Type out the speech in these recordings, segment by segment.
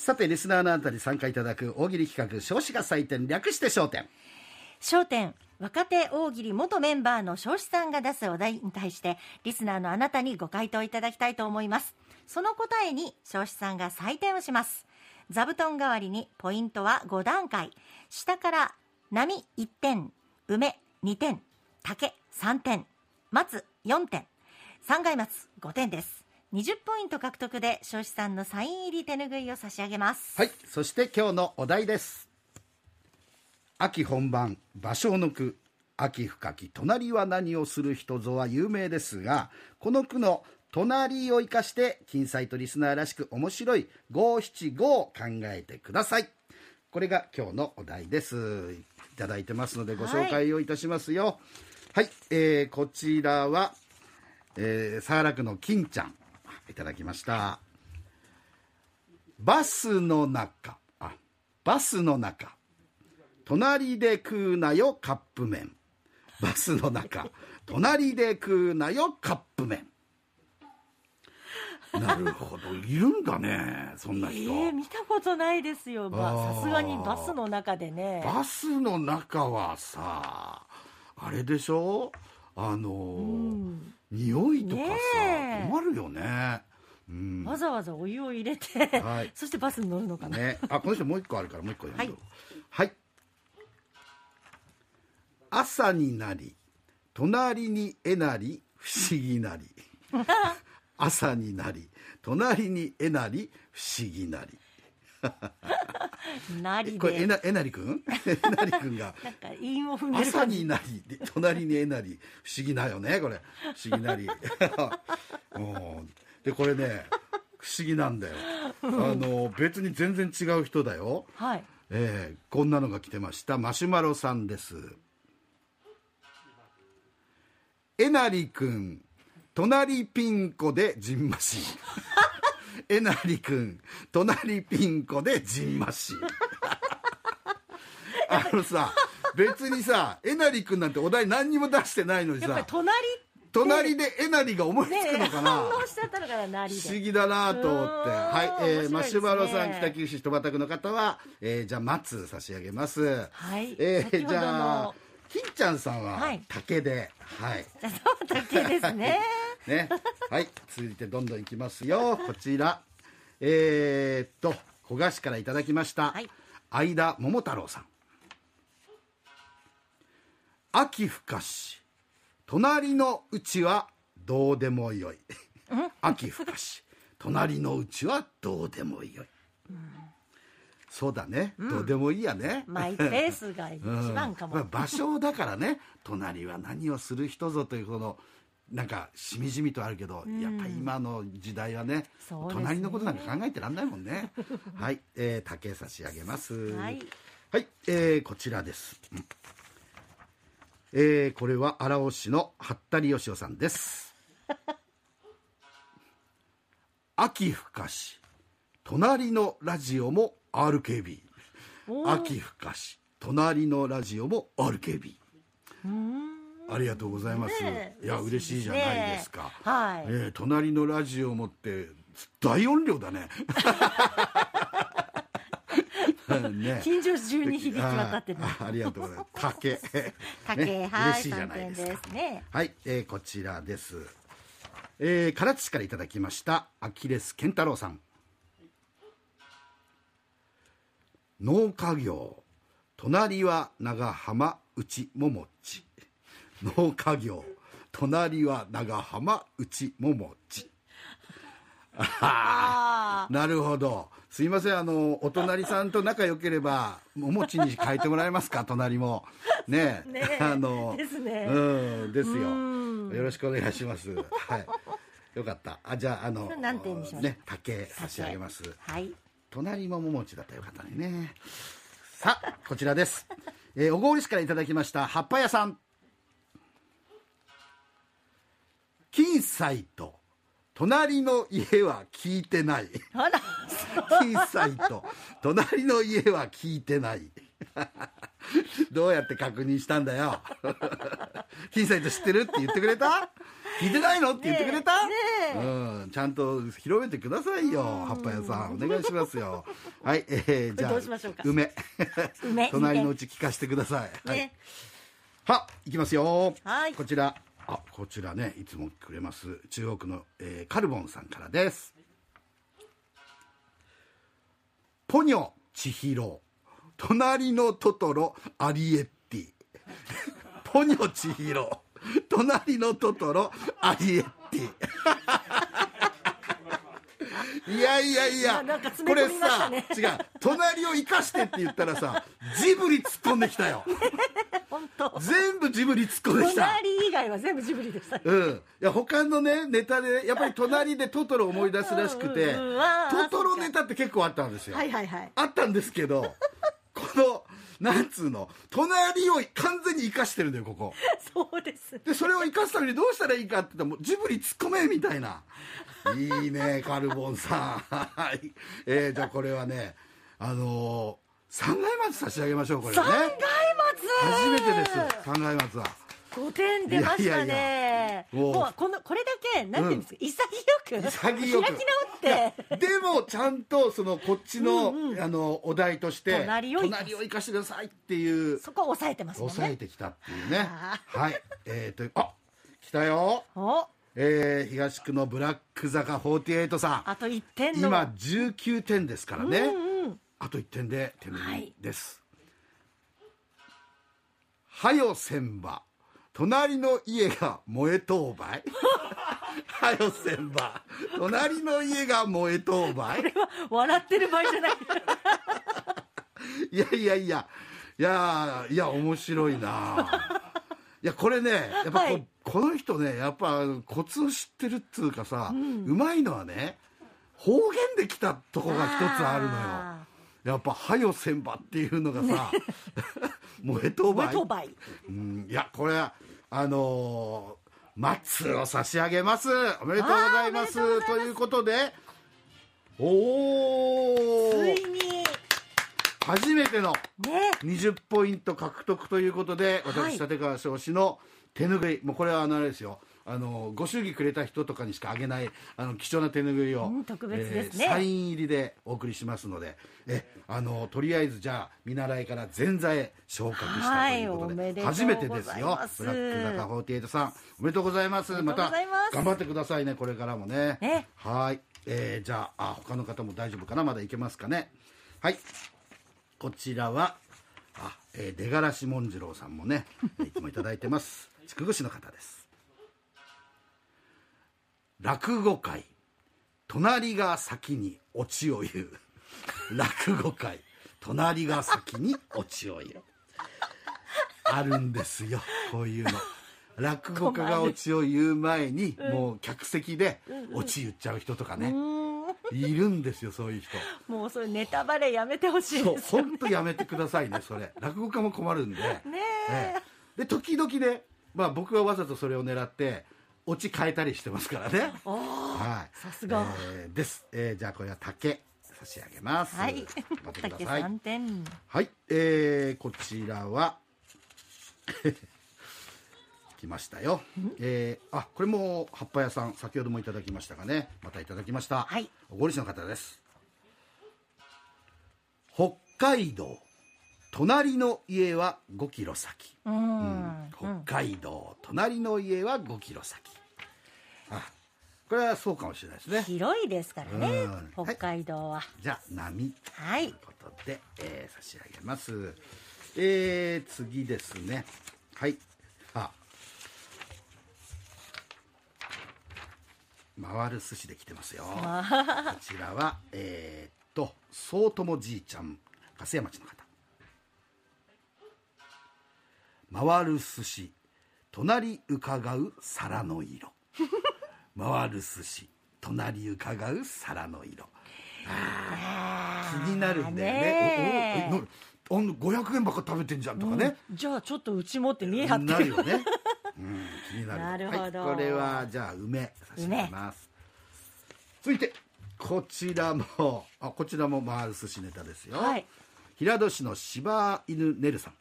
さてリスナーのあなたに参加いただく大喜利企画少子化採点略して焦点。焦点若手大喜利元メンバーの彰子さんが出すお題に対してリスナーのあなたにご回答いただきたいと思います。その答えに彰子さんが採点をします。座布団代わりにポイントは5段階。下から波1点梅2点竹3点松4点。三階松5点です。20ポイント獲得で彰子さんのサイン入り手ぬぐいを差し上げます。はい。そして今日のお題です。秋本番芭蕉の句秋深き隣は何をする人ぞは有名ですがこの句の隣を生かして金サイトリスナーらしく面白い五七五を考えてください。これが今日のお題です。いただいてますのでご紹介をいたしますよ。はい、えーこちらは、えー、佐原区の金ちゃん。いただきました。バスの中。あバスの中。隣で食うなよカップ麺。バスの中。隣で食うなよカップ麺。なるほど。いるんだねそんなえ人、ー、見たことないですよ、まあ、さすがにバスの中でね。バスの中はさあれでしょ？あの、匂いとかさ、困るよね。うん。わざわざお湯を入れて、はい。そしてバスに乗るのかな、ね、あこの人もう一個あるからもう一個読んで。はい。はい、朝になり隣にえなり不思議なり。朝になり隣にえなり不思議なり なりこれえでなえなりくん？えなりくんが。なんか韻を踏んで。る朝感じになりで隣にえなり。不思議なよねこれ。不思議なり。うん。でこれね不思議なんだよ。あの別に全然違う人だよ。はい。えーこんなのが来てました。マシュマロさんです。えなりくん隣ピンコでじんましえなりくん隣ピンコでじんまし。あのさ別にさえなりくんなんてお題何にも出してないのにやっぱりさ隣隣でえなりが思いつねくのかな、反応しちゃったのかななり不思で議だなと思って、うーんはい、えー面白いですね。マシュマロさん北九州人畑区の方は、えーじゃあ松差し上げます。はいえー先ほどのじゃあ金ちゃんさんははい。竹ではい、そう竹ですねね。はい。続いてどんどんいきますよ。こちら。えー、っと古賀市からいただきました、はい。相田桃太郎さん。秋深し。隣のうちはどうでもよい。秋深し。隣のうちはどうでもよい、そうだね、どうでもいいやね。マイペースが一番かも、うん。まあ場所だからね。隣は何をする人ぞというこのなんかしみじみとあるけど、やっぱり今の時代はねね。隣のことなんか考えてらんないもんね。はい、えー、竹差し上げます。はい、はい。えーこちらです、うんえーこれは荒尾市の八田理義雄さんです。秋深し隣のラジオも RKB 秋深し隣のラジオも RKB ありがとうございます、ねえ。いや嬉しいじゃないですか、はい。えー隣のラジオもって大音量だね。ね近所中に響き渡ってる。ありがとうございます。竹。竹、ねはい嬉しいじゃ3点ないですか。ね。はい、えーこちらです。えー、唐津市からいただきましたアキレス健太郎さん。農家業、隣は長浜内桃地。農家業、隣は長浜内桃地。あなるほど。すいません、あの、お隣さんと仲良ければ、お餅に変えてもらえますか、隣も。ねえ。あの、ですねうん、ですよ。んよろしくお願いします。はい。よかった。あ、じゃあ、あの、何点にしまね、竹差し上げます。はい隣もも餅だったらよかったね。さあ、こちらです。えー、小郡市からいただきました、葉っぱ屋さん。金斎と、隣の家は聞いてない。あら。金斎と、隣の家は聞いてない。どうやって確認したんだよ。金サイト知ってるって言ってくれた？聞いてないの？って言ってくれた、ねえうん、ちゃんと広めてくださいよ葉っぱ屋さん。お願いしますよ。はいえー、じゃあ梅。梅。隣のうち聞かせてください、はい。ねは、いきますよ。はい。こちら、あ、こちらね、いつもくれます。中央区の、えーカルボンさんからです。ポニョ千尋、隣のトトロアリエッティ。ポニョ千尋、隣のトトロアリエッティ。いやいやいやこれさね違う隣を生かしてって言ったらさジブリ突っ込んできたよ。本当。全部ジブリ突っ込んできた。隣以外は全部ジブリでしたうん、いや他のねネタでやっぱり隣でトトロを思い出すらしくてトトロネタって結構あったんですよ、はいはいはい。あったんですけどこのなんつうの隣を完全に生かしてるんだよここ。そうです。でそれを生かすためにどうしたらいいかって言ったらもうジブリ突っ込めみたいな。いいね カルボンさん。はい、えーじゃあこれはねあのー、三階松差し上げましょうこれね。三階松！初めてです三階松は5点出ましたね。もう。このこれだけなんていうんですか、潔く潔く。開き直って。でもちゃんとそのこっちの,、あのお題として隣を生かしてくださいっていう。そこを抑えてますもん抑えねてきたっていうね。あはい。えー、とあ来たよ。お。えー、東区のブラック坂48さん。あと1点の。今19点ですからね、うんうん。あと1点で手抜はいきです、はよ千葉隣の家が燃えとうばいはよ千葉隣の家が燃えとうばいこれは笑ってる場合じゃない。いやいやいや。いやいや面白いな。いやこれねやっぱこ,、はい。この人ねやっぱコツを知ってるっつうかさ、うまいのはね方言で来たとこが一つあるのよ。あやっぱ「はよ千葉」っていうのがさ「燃えとうーばいうんいやこれはあのー、松を差し上げます。おめでとうございます。ということでおおついに。初めてのね。20ポイント獲得ということではい。私立川彰子の手ぬぐい。もうこれはあのあれですよあのご祝儀くれた人とかにしかあげないあの貴重な手ぬぐいを、うん特別ですね。サイン入りでお送りしますのでえあのとりあえずじゃあ見習いから前座へ昇格したということで、初めてですよ。ブラック坂48さんおめでとうございます。ます。た頑張ってくださいねこれからもね。ね。はい、えーじゃああ他の方も大丈夫かな？まだいけますかね？はい。こちらはあ、えー、出がらしもんじろうさんもねえーいつもいただいてます。筑後市の方です落語会。隣が先にオチを言う。落語会。隣が先にオチを言う。あるんですよこういうの。落語家がオチを言う前に、もう客席でオチ言っちゃう人とかね、いるんですよそういう人。もうそれネタバレやめてほしいそうですよ本当やめてくださいねそれ。落語家も困るんで。ねえ。えで時々ね、まあ、僕はわざとそれを狙ってオチ変えたりしてますからね。はい。さすが。えーです、えーじゃあこれは竹差し上げます。はい。頑張ってく竹ださい。3点。はい、えーこちらは 来ましたよ、えーあこれも葉っぱ屋さん先ほどもいただきましたがね。またいただきました。はい。小郡市の方です。北海道隣の家は5キロ先、ううん。ん北海道隣の家は5キロ先。あこれはそうかもしれないですね。広いですからねうん。北海道は。じゃあ波。はい。ということで、えー差し上げます。えー、次ですね。はい。あ。回る寿司で来てますよ。こちらはえー、っと総友じいちゃん粕屋町の方回る寿司。隣伺う皿の色。回る寿司。隣伺う皿の色。気になるんだよね。おおえなあの500円ばっか食べてんじゃんとかね、じゃあちょっとうちもって見え張って。なるよね、うん、気になる。なるほど。はい、これはじゃあ梅差し上げます。続いてこちらも。あこちらも回る寿司ネタですよ、はい。平戸市の柴犬ねるさん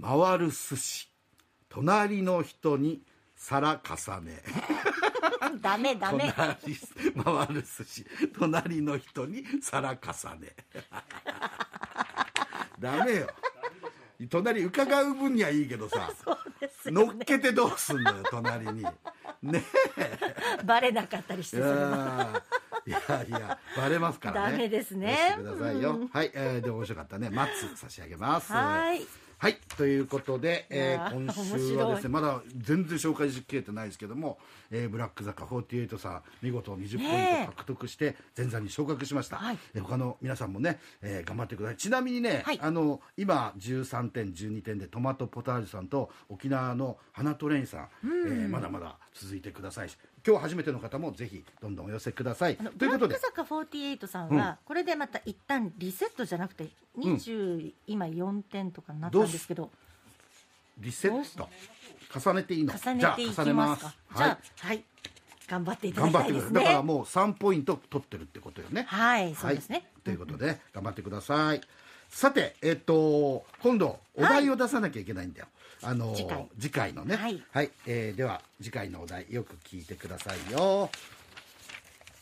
回る寿司。隣の人に皿重ね。ダメダメ。隣回る寿司。隣の人に皿重ね。ダメよ。隣伺う分にはいいけどさ、乗っけてどうすんのよ隣に。ねバレなかったりしていそれは。やいやいやバレますからね。ダメですね。してくださいよ、はい、えー、でも面白かったね。マッツ差し上げます。はいはい。ということで、えーー、今週はですねまだ全然紹介しきれてないですけども、えー、ブラック坂48さん見事20ポイント獲得して前座に昇格しました、はい。えー他の皆さんもね、えー頑張ってください。ちなみにね、はい。あの今13点12点でトマトポタージュさんと沖縄の花トレインさん、えーまだまだ続いてください。し今日初めての方もぜひどんどんお寄せください。ということで。ブラック坂48さんは、これでまた一旦リセットじゃなくて20、今4点とかになったんですけど。リセット。重ねていいの。重ねていきじゃあ重ねまます。すかじゃあはい。はい、頑張っていただ頑張ってください、きたいですねだからもう3ポイント取ってるってことよね。はいそうですね、はい、ということで、頑張ってください。さてえっと今度お題を出さなきゃいけないんだよ、あの次回。のね。はい。えーでは次回のお題よく聞いてくださいよ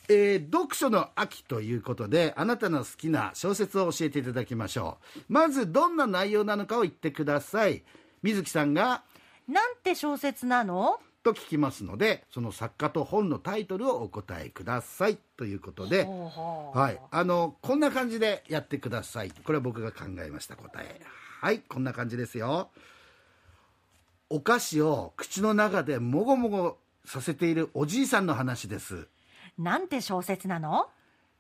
えー読書の秋ということであなたの好きな小説を教えていただきましょう。まずどんな内容なのかを言ってください。水木さんがなんて小説なの？と聞きますのでその作家と本のタイトルをお答えくださいということで、はい、あのこんな感じでやってください。これは僕が考えました答え。はいこんな感じですよ。お菓子を口の中でもごもごさせているおじいさんの話ですなんて小説なの？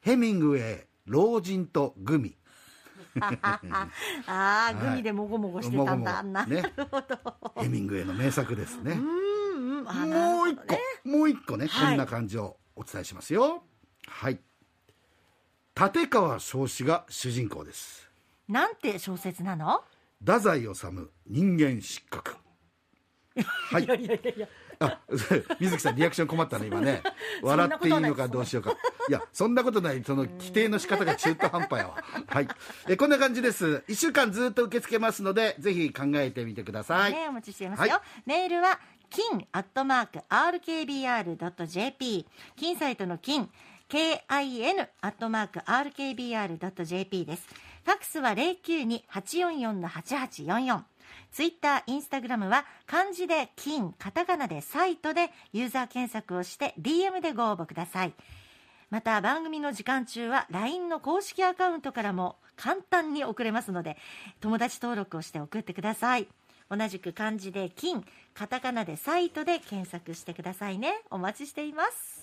ヘミングウェイ老人とグミ。ああ、グミでもごもごしてたんだ、もごもごなね。るほど、ヘミングウェイの名作ですね。うんもう一個ねもう一個ね、はい。こんな感じをお伝えしますよ。はい。立川彰子が主人公です。なんて小説なの？太宰治人間失格はい。いやいやいやいや。あ 水木さんリアクション困ったね今ね。笑っていいのかどうしようか。いやそんなことない。その規定の仕方が中途半端やわ。はい。えこんな感じです。1週間ずっと受け付けますのでぜひ考えてみてください、ね、お待ちしていますよ、はい。メールは金アットマーク RKBR.jp 金サイトの金 KIN アットマーク RKBR.jp です。ファックスは092-844-8844ツイッター、インスタグラムは漢字で金、カタカナでサイトでユーザー検索をして DM でご応募ください。また番組の時間中は LINE の公式アカウントからも簡単に送れますので友達登録をして送ってください。同じく漢字で金カタカナでサイトで検索してくださいね。お待ちしています。